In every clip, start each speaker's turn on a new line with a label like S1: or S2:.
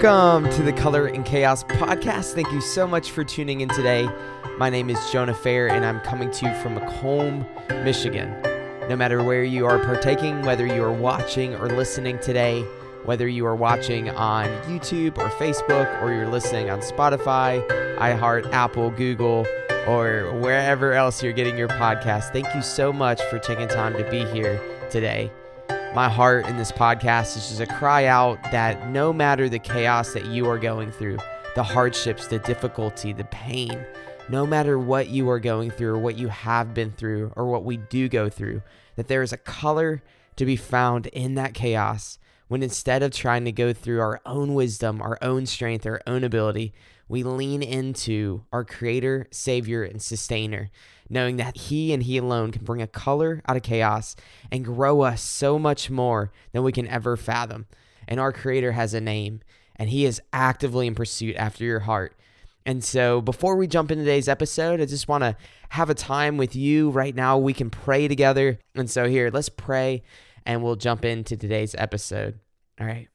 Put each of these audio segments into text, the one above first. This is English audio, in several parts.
S1: Welcome to the Color and Chaos podcast. Thank you so much for tuning in today. My name is Jonah Fair, and I'm coming to you from Macomb, Michigan. No matter where you are partaking, whether you are watching or listening today, whether you are watching on YouTube or Facebook, or you're listening on Spotify, iHeart, Apple, Google, or wherever else you're getting your podcast, thank you so much for taking time to be here today. My heart in this podcast is just a cry out that no matter the chaos that you are going through, the hardships, the difficulty, the pain, no matter what you are going through or what you have been through or what we do go through, that there is a color to be found in that chaos when instead of trying to go through our own wisdom, our own strength, our own ability, we lean into our creator, savior, and sustainer, knowing that he and he alone can bring a color out of chaos and grow us so much more than we can ever fathom. And our creator has a name, and he is actively in pursuit after your heart. And so, before we jump into today's episode, I just want to have a time with you right now. We can pray together. And so, here, let's pray and we'll jump into today's episode. All right.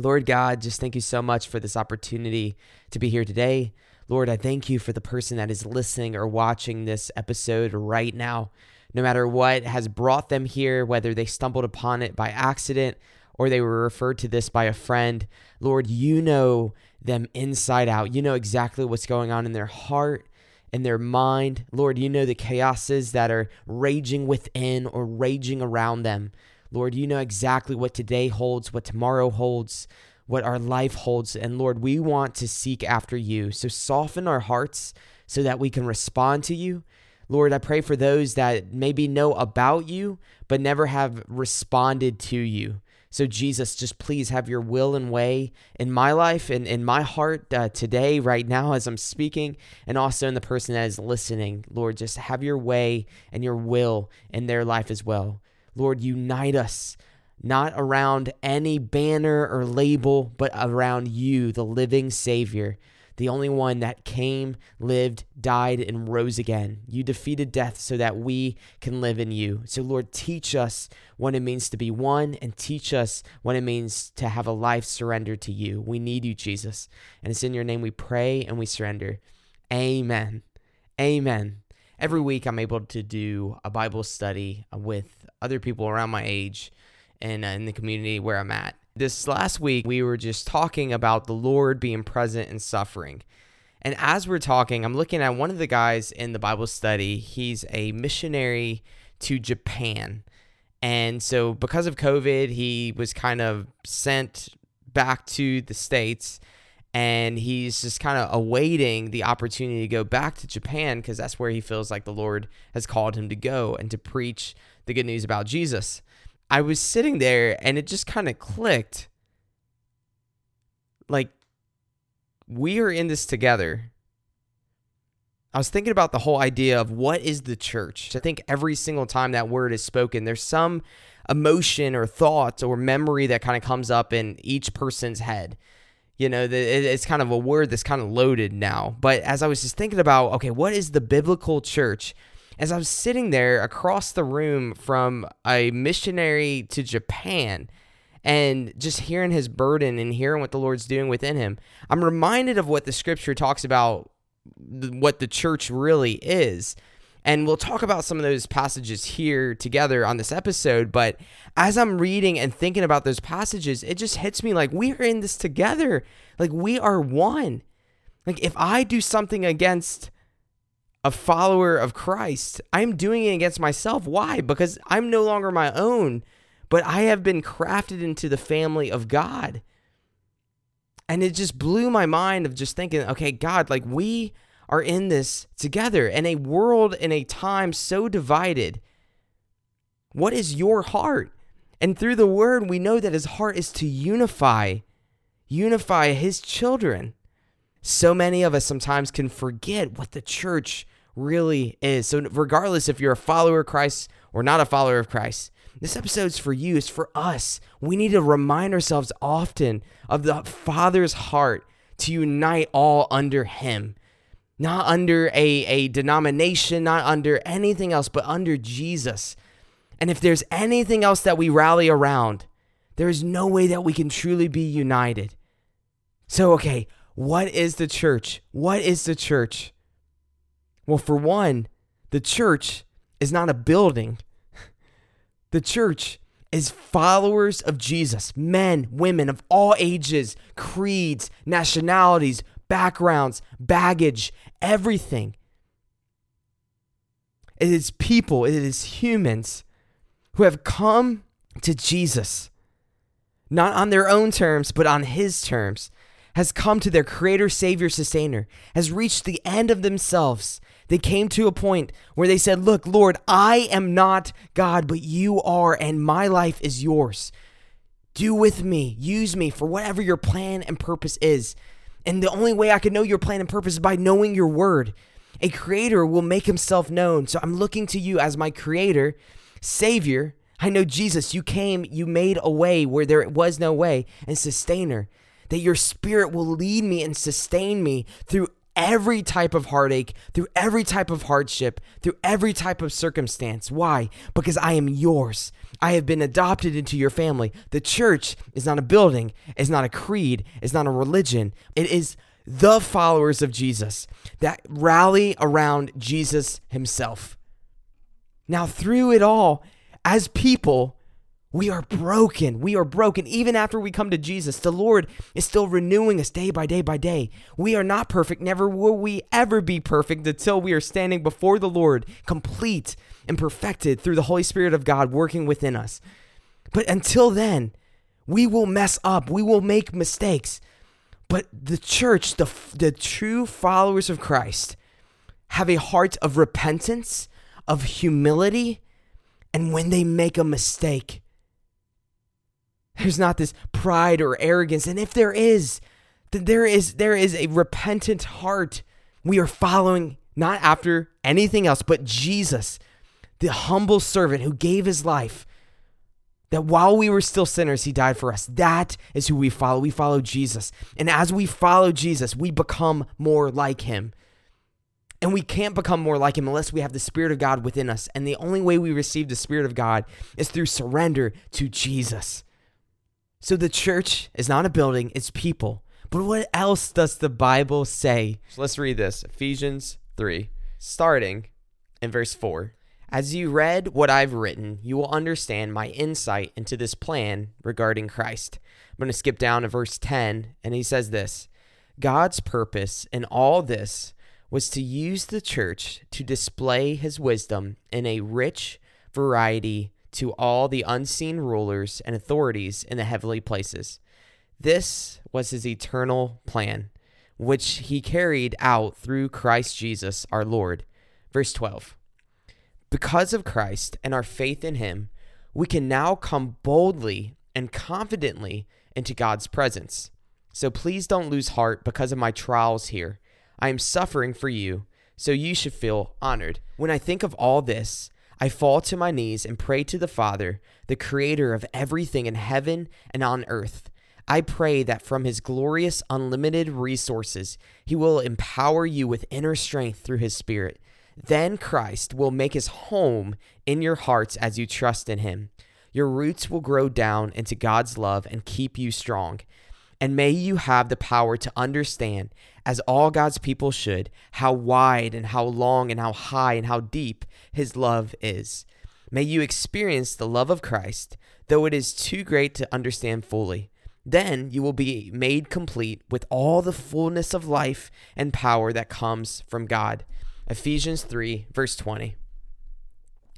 S1: Lord God, just thank you so much for this opportunity to be here today. Lord, I thank you for the person that is listening or watching this episode right now. No matter what has brought them here, whether they stumbled upon it by accident or they were referred to this by a friend, Lord, you know them inside out. You know exactly what's going on in their heart in their mind. Lord, you know the chaoses that are raging within or raging around them. Lord, you know exactly what today holds, what tomorrow holds, what our life holds. And Lord, we want to seek after you. So soften our hearts so that we can respond to you. Lord, I pray for those that maybe know about you, but never have responded to you. So, Jesus, just please have your will and way in my life and in my heart uh, today, right now, as I'm speaking, and also in the person that is listening. Lord, just have your way and your will in their life as well. Lord, unite us, not around any banner or label, but around you, the living Savior the only one that came, lived, died, and rose again. You defeated death so that we can live in you. So, Lord, teach us what it means to be one and teach us what it means to have a life surrendered to you. We need you, Jesus. And it's in your name we pray and we surrender. Amen. Amen. Every week, I'm able to do a Bible study with other people around my age and uh, in the community where I'm at. This last week, we were just talking about the Lord being present in suffering. And as we're talking, I'm looking at one of the guys in the Bible study. He's a missionary to Japan. And so, because of COVID, he was kind of sent back to the States and he's just kind of awaiting the opportunity to go back to Japan because that's where he feels like the Lord has called him to go and to preach the good news about Jesus. I was sitting there and it just kind of clicked. Like, we are in this together. I was thinking about the whole idea of what is the church. I think every single time that word is spoken, there's some emotion or thought or memory that kind of comes up in each person's head. You know, it's kind of a word that's kind of loaded now. But as I was just thinking about, okay, what is the biblical church? As I was sitting there across the room from a missionary to Japan and just hearing his burden and hearing what the Lord's doing within him, I'm reminded of what the scripture talks about, what the church really is. And we'll talk about some of those passages here together on this episode. But as I'm reading and thinking about those passages, it just hits me like we are in this together. Like we are one. Like if I do something against a follower of Christ, I'm doing it against myself. Why? Because I'm no longer my own, but I have been crafted into the family of God. And it just blew my mind of just thinking, okay, God, like we are in this together in a world in a time so divided. What is your heart? And through the word, we know that his heart is to unify, unify his children. So many of us sometimes can forget what the church really is. So, regardless if you're a follower of Christ or not a follower of Christ, this episode's for you, it's for us. We need to remind ourselves often of the Father's heart to unite all under Him, not under a, a denomination, not under anything else, but under Jesus. And if there's anything else that we rally around, There is no way that we can truly be united. So, okay, what is the church? What is the church? Well, for one, the church is not a building. The church is followers of Jesus, men, women of all ages, creeds, nationalities, backgrounds, baggage, everything. It is people, it is humans who have come to Jesus, not on their own terms, but on his terms, has come to their creator, savior, sustainer, has reached the end of themselves. They came to a point where they said, Look, Lord, I am not God, but you are, and my life is yours. Do with me, use me for whatever your plan and purpose is. And the only way I can know your plan and purpose is by knowing your word. A creator will make himself known. So I'm looking to you as my creator, savior. I know Jesus, you came, you made a way where there was no way, and sustainer. That your spirit will lead me and sustain me through every type of heartache, through every type of hardship, through every type of circumstance. Why? Because I am yours. I have been adopted into your family. The church is not a building, it's not a creed, it's not a religion. It is the followers of Jesus that rally around Jesus himself. Now, through it all, as people, we are broken. We are broken. Even after we come to Jesus, the Lord is still renewing us day by day by day. We are not perfect. Never will we ever be perfect until we are standing before the Lord, complete and perfected through the Holy Spirit of God working within us. But until then, we will mess up. We will make mistakes. But the church, the, the true followers of Christ, have a heart of repentance, of humility, and when they make a mistake, there's not this pride or arrogance. And if there is, then there is there is a repentant heart. We are following not after anything else but Jesus, the humble servant who gave his life that while we were still sinners, he died for us. That is who we follow. We follow Jesus. And as we follow Jesus, we become more like him. And we can't become more like him unless we have the Spirit of God within us. And the only way we receive the Spirit of God is through surrender to Jesus. So the church is not a building, it's people. But what else does the Bible say? So let's read this Ephesians 3, starting in verse 4. As you read what I've written, you will understand my insight into this plan regarding Christ. I'm going to skip down to verse 10, and he says this God's purpose in all this was to use the church to display his wisdom in a rich variety to all the unseen rulers and authorities in the heavenly places. This was his eternal plan, which he carried out through Christ Jesus our Lord. Verse 12. Because of Christ and our faith in him, we can now come boldly and confidently into God's presence. So please don't lose heart because of my trials here. I am suffering for you, so you should feel honored. When I think of all this, I fall to my knees and pray to the Father, the creator of everything in heaven and on earth. I pray that from his glorious, unlimited resources, he will empower you with inner strength through his Spirit then Christ will make his home in your hearts as you trust in him. Your roots will grow down into God's love and keep you strong. And may you have the power to understand, as all God's people should, how wide and how long and how high and how deep his love is. May you experience the love of Christ, though it is too great to understand fully. Then you will be made complete with all the fullness of life and power that comes from God. Ephesians 3, verse 20.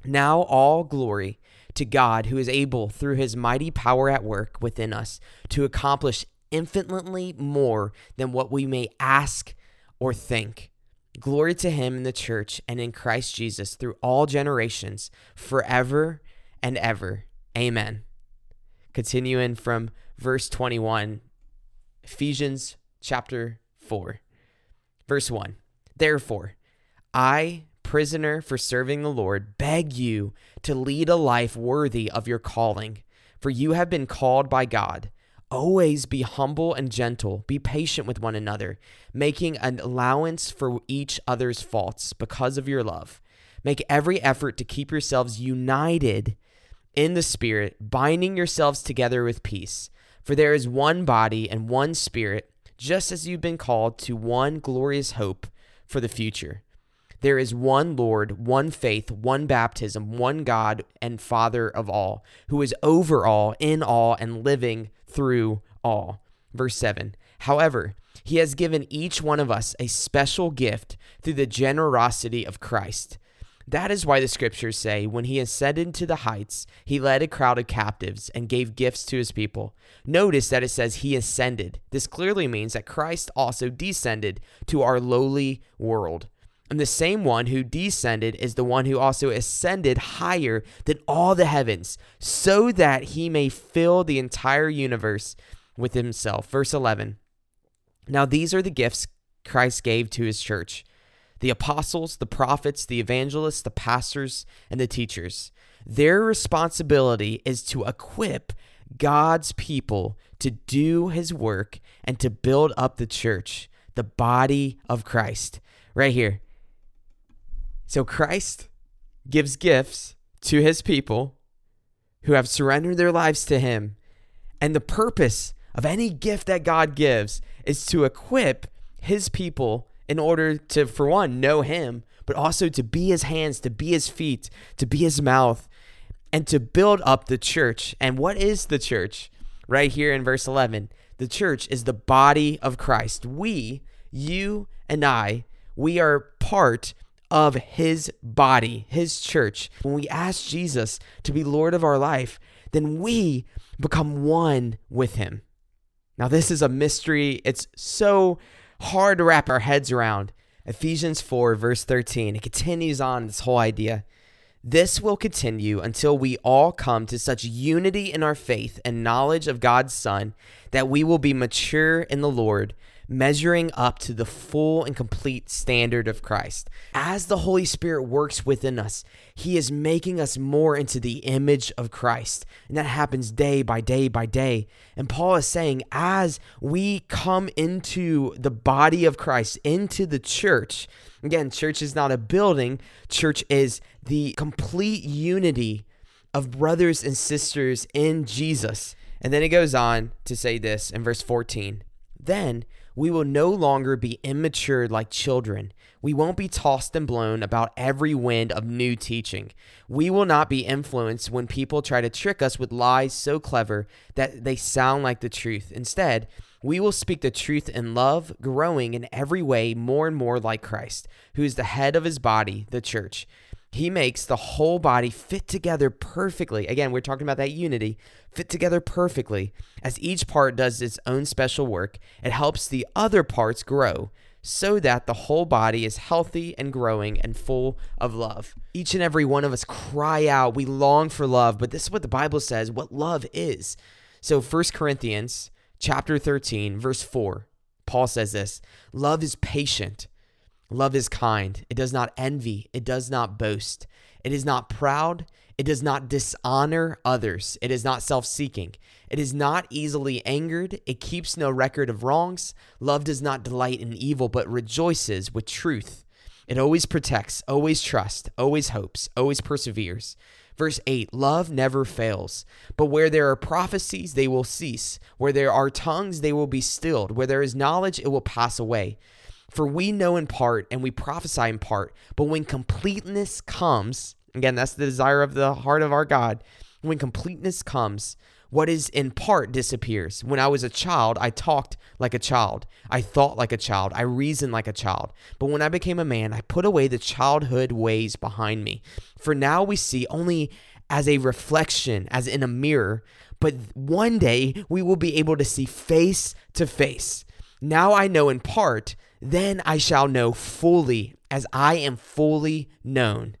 S1: Now all glory to God who is able through his mighty power at work within us to accomplish infinitely more than what we may ask or think. Glory to him in the church and in Christ Jesus through all generations, forever and ever. Amen. Continuing from verse 21, Ephesians chapter 4, verse 1. Therefore, I, prisoner for serving the Lord, beg you to lead a life worthy of your calling, for you have been called by God. Always be humble and gentle, be patient with one another, making an allowance for each other's faults because of your love. Make every effort to keep yourselves united in the Spirit, binding yourselves together with peace. For there is one body and one Spirit, just as you've been called to one glorious hope for the future. There is one Lord, one faith, one baptism, one God and Father of all, who is over all, in all, and living through all. Verse 7 However, he has given each one of us a special gift through the generosity of Christ. That is why the scriptures say, when he ascended to the heights, he led a crowd of captives and gave gifts to his people. Notice that it says he ascended. This clearly means that Christ also descended to our lowly world. And the same one who descended is the one who also ascended higher than all the heavens, so that he may fill the entire universe with himself. Verse 11 Now these are the gifts Christ gave to his church the apostles, the prophets, the evangelists, the pastors, and the teachers. Their responsibility is to equip God's people to do his work and to build up the church, the body of Christ. Right here. So Christ gives gifts to his people who have surrendered their lives to him. And the purpose of any gift that God gives is to equip his people in order to, for one, know him, but also to be his hands, to be his feet, to be his mouth, and to build up the church. And what is the church? Right here in verse 11, the church is the body of Christ. We, you and I, we are part of his body, his church. When we ask Jesus to be Lord of our life, then we become one with him. Now, this is a mystery. It's so hard to wrap our heads around. Ephesians 4, verse 13, it continues on this whole idea. This will continue until we all come to such unity in our faith and knowledge of God's Son that we will be mature in the Lord measuring up to the full and complete standard of Christ. As the Holy Spirit works within us, He is making us more into the image of Christ. And that happens day by day by day. And Paul is saying, as we come into the body of Christ, into the church, again, church is not a building, church is the complete unity of brothers and sisters in Jesus. And then it goes on to say this in verse 14. Then we will no longer be immature like children. We won't be tossed and blown about every wind of new teaching. We will not be influenced when people try to trick us with lies so clever that they sound like the truth. Instead, we will speak the truth in love, growing in every way more and more like Christ, who is the head of his body, the church. He makes the whole body fit together perfectly. Again, we're talking about that unity, fit together perfectly. As each part does its own special work, it helps the other parts grow so that the whole body is healthy and growing and full of love. Each and every one of us cry out, we long for love, but this is what the Bible says what love is. So 1 Corinthians chapter 13 verse 4, Paul says this, love is patient. Love is kind. It does not envy. It does not boast. It is not proud. It does not dishonor others. It is not self seeking. It is not easily angered. It keeps no record of wrongs. Love does not delight in evil, but rejoices with truth. It always protects, always trusts, always hopes, always perseveres. Verse 8 Love never fails, but where there are prophecies, they will cease. Where there are tongues, they will be stilled. Where there is knowledge, it will pass away. For we know in part and we prophesy in part, but when completeness comes, again, that's the desire of the heart of our God. When completeness comes, what is in part disappears. When I was a child, I talked like a child. I thought like a child. I reasoned like a child. But when I became a man, I put away the childhood ways behind me. For now we see only as a reflection, as in a mirror. But one day we will be able to see face to face. Now I know in part then I shall know fully as I am fully known.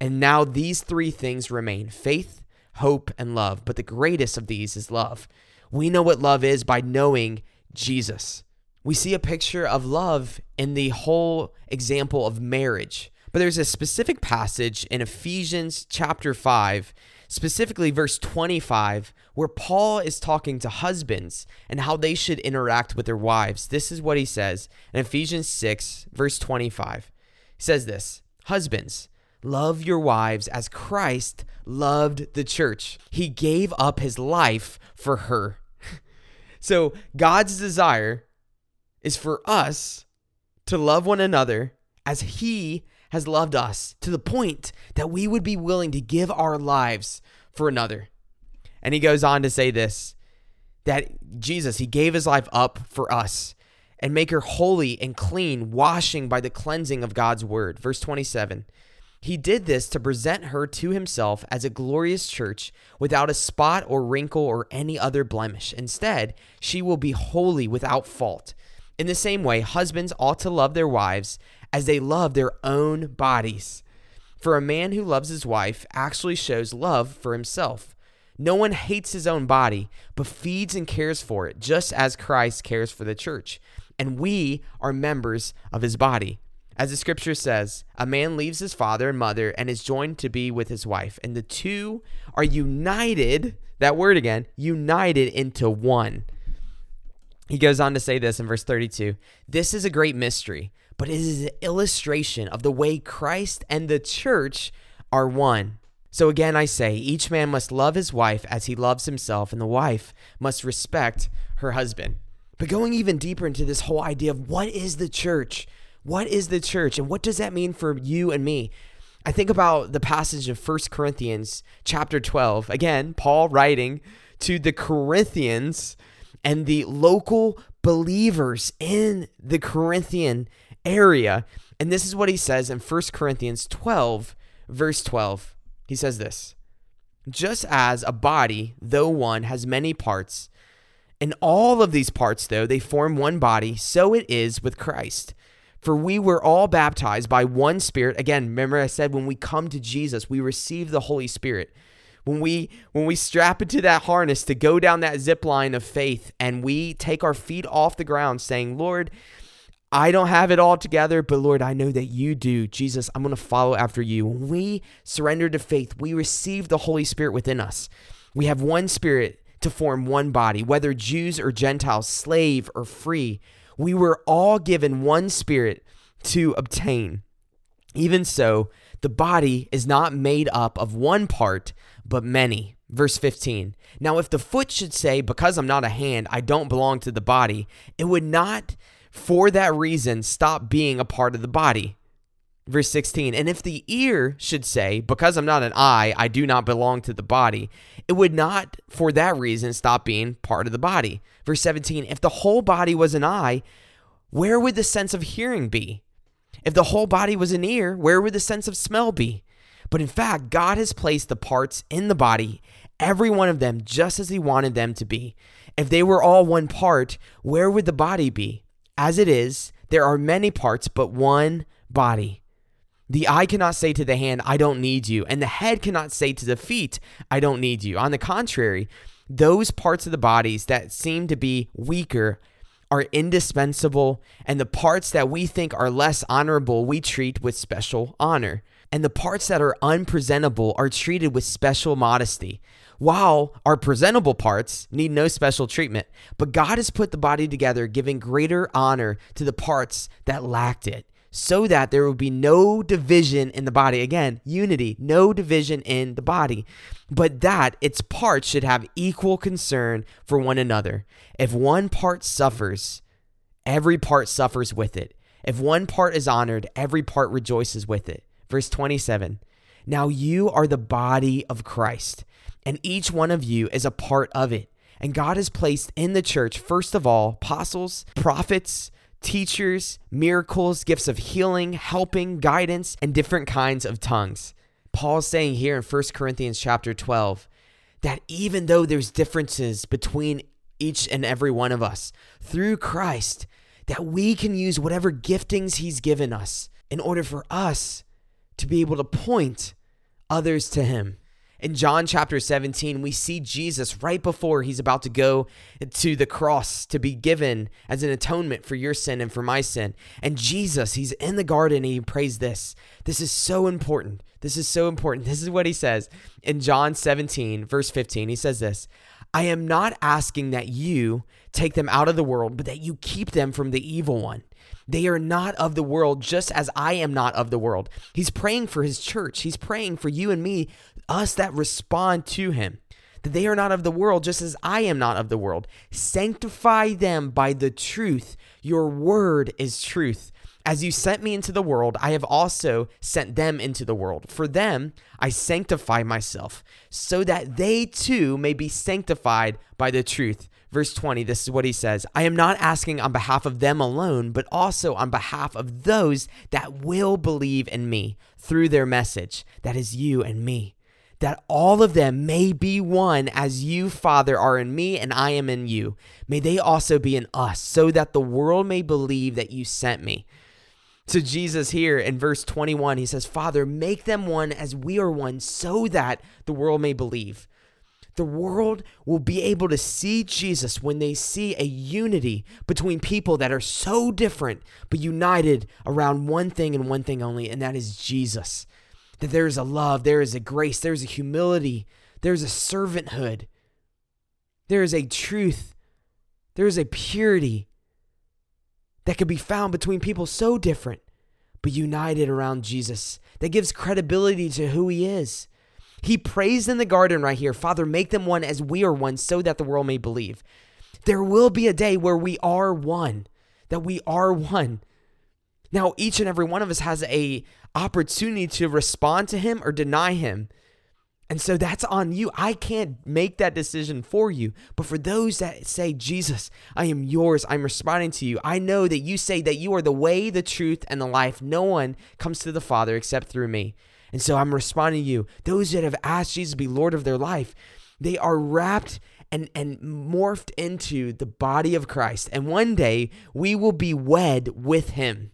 S1: And now these three things remain faith, hope, and love. But the greatest of these is love. We know what love is by knowing Jesus. We see a picture of love in the whole example of marriage. But there's a specific passage in Ephesians chapter 5 specifically verse 25, where Paul is talking to husbands and how they should interact with their wives. This is what he says in Ephesians 6, verse 25. He says this Husbands, love your wives as Christ loved the church. He gave up his life for her. so, God's desire is for us to love one another as he has loved us to the point that we would be willing to give our lives for another. And he goes on to say this that Jesus, he gave his life up for us and make her holy and clean, washing by the cleansing of God's word. Verse 27. He did this to present her to himself as a glorious church without a spot or wrinkle or any other blemish. Instead, she will be holy without fault. In the same way, husbands ought to love their wives as they love their own bodies. For a man who loves his wife actually shows love for himself. No one hates his own body, but feeds and cares for it, just as Christ cares for the church. And we are members of his body. As the scripture says, a man leaves his father and mother and is joined to be with his wife, and the two are united, that word again, united into one. He goes on to say this in verse 32 This is a great mystery, but it is an illustration of the way Christ and the church are one. So again, I say, each man must love his wife as he loves himself, and the wife must respect her husband. But going even deeper into this whole idea of what is the church? What is the church? And what does that mean for you and me? I think about the passage of First Corinthians chapter 12. Again, Paul writing to the Corinthians and the local believers in the Corinthian area. And this is what he says in First Corinthians 12, verse 12. He says this Just as a body, though one, has many parts, and all of these parts, though they form one body, so it is with Christ. For we were all baptized by one Spirit. Again, remember I said when we come to Jesus, we receive the Holy Spirit. When we when we strap into that harness to go down that zip line of faith and we take our feet off the ground saying, Lord, I don't have it all together, but Lord, I know that you do. Jesus, I'm going to follow after you. When we surrender to faith, we receive the Holy Spirit within us. We have one spirit to form one body, whether Jews or Gentiles, slave or free. We were all given one spirit to obtain. Even so, the body is not made up of one part, but many. Verse 15. Now, if the foot should say, Because I'm not a hand, I don't belong to the body, it would not for that reason stop being a part of the body. Verse 16, and if the ear should say, Because I'm not an eye, I do not belong to the body, it would not for that reason stop being part of the body. Verse 17, if the whole body was an eye, where would the sense of hearing be? If the whole body was an ear, where would the sense of smell be? But in fact, God has placed the parts in the body, every one of them, just as He wanted them to be. If they were all one part, where would the body be? As it is, there are many parts, but one body. The eye cannot say to the hand, I don't need you, and the head cannot say to the feet, I don't need you. On the contrary, those parts of the bodies that seem to be weaker are indispensable, and the parts that we think are less honorable, we treat with special honor. And the parts that are unpresentable are treated with special modesty while our presentable parts need no special treatment. But God has put the body together, giving greater honor to the parts that lacked it, so that there will be no division in the body. Again, unity, no division in the body, but that its parts should have equal concern for one another. If one part suffers, every part suffers with it. If one part is honored, every part rejoices with it. Verse 27 Now you are the body of Christ and each one of you is a part of it. And God has placed in the church, first of all, apostles, prophets, teachers, miracles, gifts of healing, helping, guidance, and different kinds of tongues. Paul is saying here in 1 Corinthians chapter 12 that even though there's differences between each and every one of us, through Christ, that we can use whatever giftings he's given us in order for us to be able to point others to him. In John chapter 17, we see Jesus right before he's about to go to the cross to be given as an atonement for your sin and for my sin. And Jesus, he's in the garden and he prays this. This is so important. This is so important. This is what he says in John 17, verse 15. He says this I am not asking that you take them out of the world, but that you keep them from the evil one. They are not of the world, just as I am not of the world. He's praying for his church. He's praying for you and me, us that respond to him, that they are not of the world, just as I am not of the world. Sanctify them by the truth. Your word is truth. As you sent me into the world, I have also sent them into the world. For them, I sanctify myself, so that they too may be sanctified by the truth. Verse 20, this is what he says I am not asking on behalf of them alone, but also on behalf of those that will believe in me through their message. That is you and me. That all of them may be one as you, Father, are in me and I am in you. May they also be in us, so that the world may believe that you sent me to Jesus here in verse 21. He says, Father, make them one as we are one, so that the world may believe. The world will be able to see Jesus when they see a unity between people that are so different, but united around one thing and one thing only, and that is Jesus. That there is a love, there is a grace, there is a humility, there is a servanthood, there is a truth, there is a purity that could be found between people so different, but united around Jesus, that gives credibility to who he is. He prays in the garden right here Father, make them one as we are one, so that the world may believe. There will be a day where we are one, that we are one. Now, each and every one of us has a opportunity to respond to him or deny him. And so that's on you. I can't make that decision for you. But for those that say, Jesus, I am yours, I'm responding to you, I know that you say that you are the way, the truth, and the life. No one comes to the Father except through me. And so I'm responding to you. Those that have asked Jesus to be Lord of their life, they are wrapped and, and morphed into the body of Christ. And one day we will be wed with him.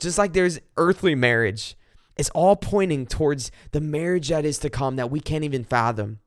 S1: Just like there's earthly marriage, it's all pointing towards the marriage that is to come that we can't even fathom.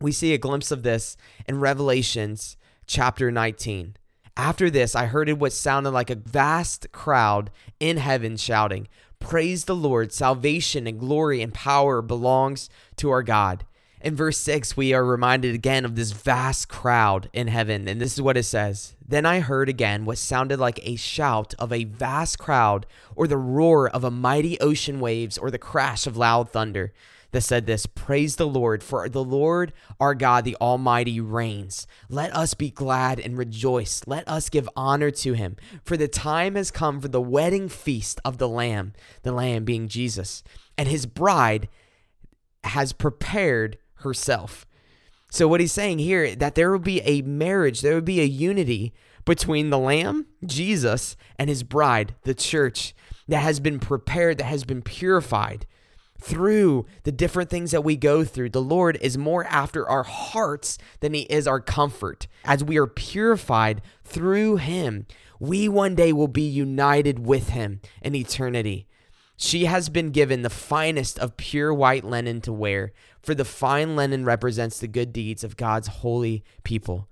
S1: We see a glimpse of this in Revelations chapter 19. After this, I heard what sounded like a vast crowd in heaven shouting, Praise the Lord, salvation and glory and power belongs to our God. In verse 6, we are reminded again of this vast crowd in heaven, and this is what it says Then I heard again what sounded like a shout of a vast crowd, or the roar of a mighty ocean waves, or the crash of loud thunder. That said this Praise the Lord, for the Lord our God, the Almighty, reigns. Let us be glad and rejoice. Let us give honor to him. For the time has come for the wedding feast of the Lamb, the Lamb being Jesus, and his bride has prepared herself. So what he's saying here that there will be a marriage, there will be a unity between the lamb, Jesus, and his bride, the church, that has been prepared, that has been purified through the different things that we go through. The Lord is more after our hearts than he is our comfort. As we are purified through him, we one day will be united with him in eternity. She has been given the finest of pure white linen to wear, for the fine linen represents the good deeds of God's holy people.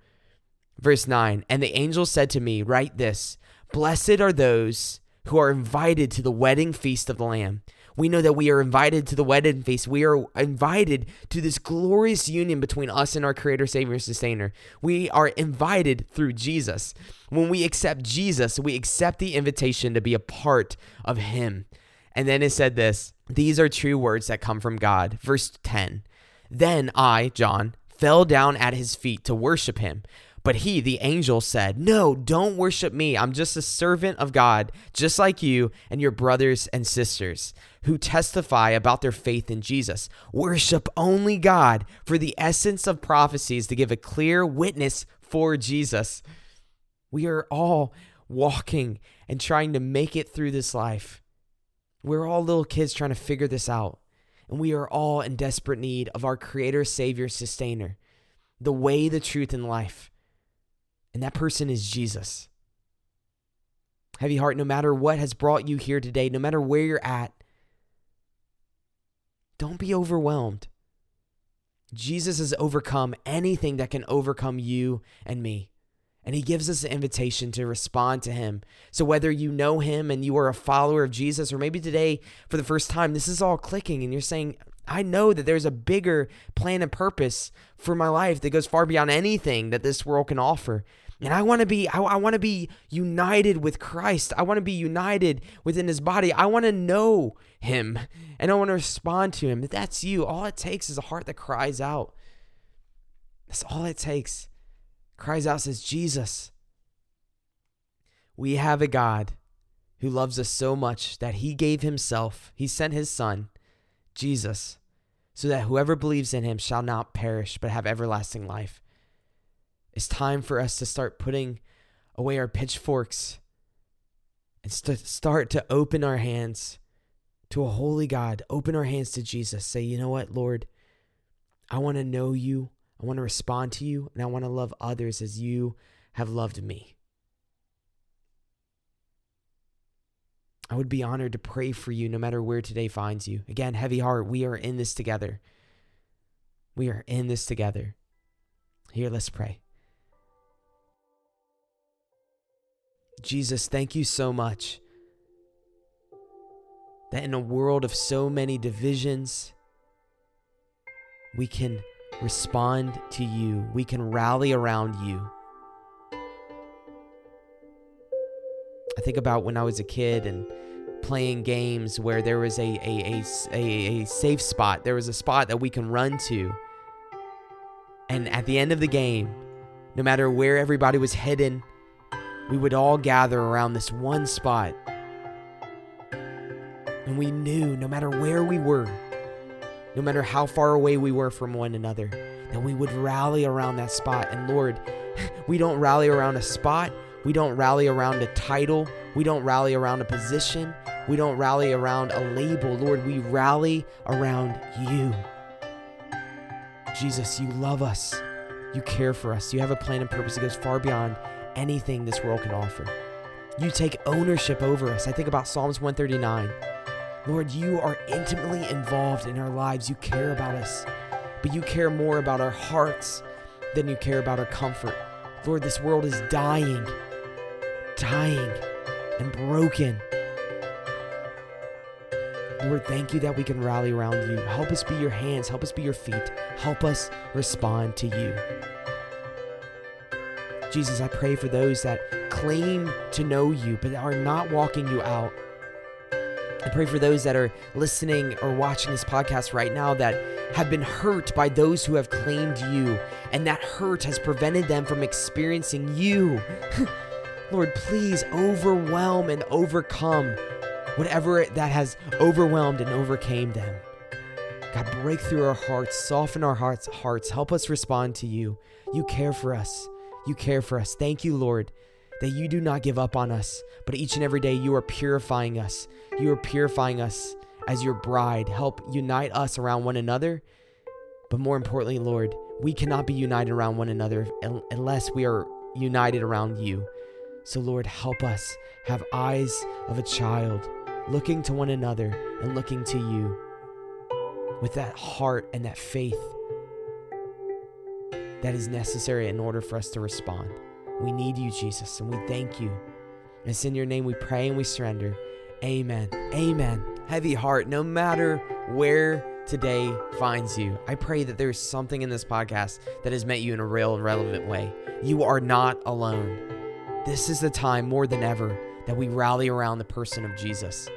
S1: Verse 9 And the angel said to me, Write this Blessed are those who are invited to the wedding feast of the Lamb. We know that we are invited to the wedding feast. We are invited to this glorious union between us and our Creator, Savior, Sustainer. We are invited through Jesus. When we accept Jesus, we accept the invitation to be a part of Him. And then it said this These are true words that come from God. Verse 10 Then I, John, fell down at his feet to worship him. But he, the angel, said, No, don't worship me. I'm just a servant of God, just like you and your brothers and sisters who testify about their faith in Jesus. Worship only God, for the essence of prophecy is to give a clear witness for Jesus. We are all walking and trying to make it through this life. We're all little kids trying to figure this out. And we are all in desperate need of our Creator, Savior, Sustainer, the way, the truth, and life. And that person is Jesus. Heavy heart, no matter what has brought you here today, no matter where you're at, don't be overwhelmed. Jesus has overcome anything that can overcome you and me. And he gives us an invitation to respond to him. So, whether you know him and you are a follower of Jesus, or maybe today for the first time, this is all clicking and you're saying, I know that there's a bigger plan and purpose for my life that goes far beyond anything that this world can offer. And I want to be I, I want to be united with Christ. I want to be united within his body. I want to know him and I want to respond to him. If that's you, all it takes is a heart that cries out. That's all it takes. Cries out says, "Jesus, we have a God who loves us so much that he gave himself. He sent his son, Jesus, so that whoever believes in him shall not perish but have everlasting life." It's time for us to start putting away our pitchforks and st- start to open our hands to a holy God. Open our hands to Jesus. Say, you know what, Lord? I want to know you. I want to respond to you. And I want to love others as you have loved me. I would be honored to pray for you no matter where today finds you. Again, heavy heart, we are in this together. We are in this together. Here, let's pray. Jesus, thank you so much that in a world of so many divisions, we can respond to you, we can rally around you. I think about when I was a kid and playing games where there was a, a, a, a, a safe spot, there was a spot that we can run to. And at the end of the game, no matter where everybody was hidden, we would all gather around this one spot. And we knew no matter where we were, no matter how far away we were from one another, that we would rally around that spot. And Lord, we don't rally around a spot, we don't rally around a title, we don't rally around a position, we don't rally around a label. Lord, we rally around you. Jesus, you love us. You care for us. You have a plan and purpose that goes far beyond anything this world can offer. You take ownership over us. I think about Psalms 139. Lord, you are intimately involved in our lives. You care about us, but you care more about our hearts than you care about our comfort. Lord, this world is dying, dying, and broken. Lord, thank you that we can rally around you. Help us be your hands, help us be your feet, help us respond to you. Jesus, I pray for those that claim to know you but are not walking you out. I pray for those that are listening or watching this podcast right now that have been hurt by those who have claimed you, and that hurt has prevented them from experiencing you. Lord, please overwhelm and overcome whatever that has overwhelmed and overcame them. God, break through our hearts, soften our hearts, hearts, help us respond to you. You care for us. You care for us. Thank you, Lord, that you do not give up on us, but each and every day you are purifying us. You are purifying us as your bride. Help unite us around one another. But more importantly, Lord, we cannot be united around one another unless we are united around you. So, Lord, help us have eyes of a child looking to one another and looking to you with that heart and that faith that is necessary in order for us to respond. We need you, Jesus, and we thank you. And it's in your name we pray and we surrender. Amen. Amen. Heavy heart, no matter where today finds you, I pray that there's something in this podcast that has met you in a real and relevant way. You are not alone. This is the time more than ever that we rally around the person of Jesus.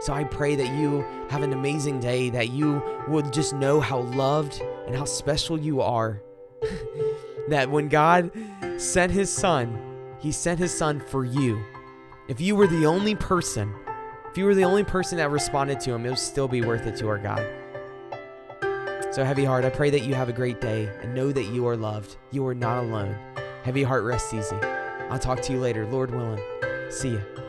S1: So I pray that you have an amazing day, that you would just know how loved and how special you are that when God sent his son, he sent his son for you. If you were the only person, if you were the only person that responded to him, it would still be worth it to our God. So, Heavy Heart, I pray that you have a great day and know that you are loved. You are not alone. Heavy Heart, rest easy. I'll talk to you later, Lord willing. See ya.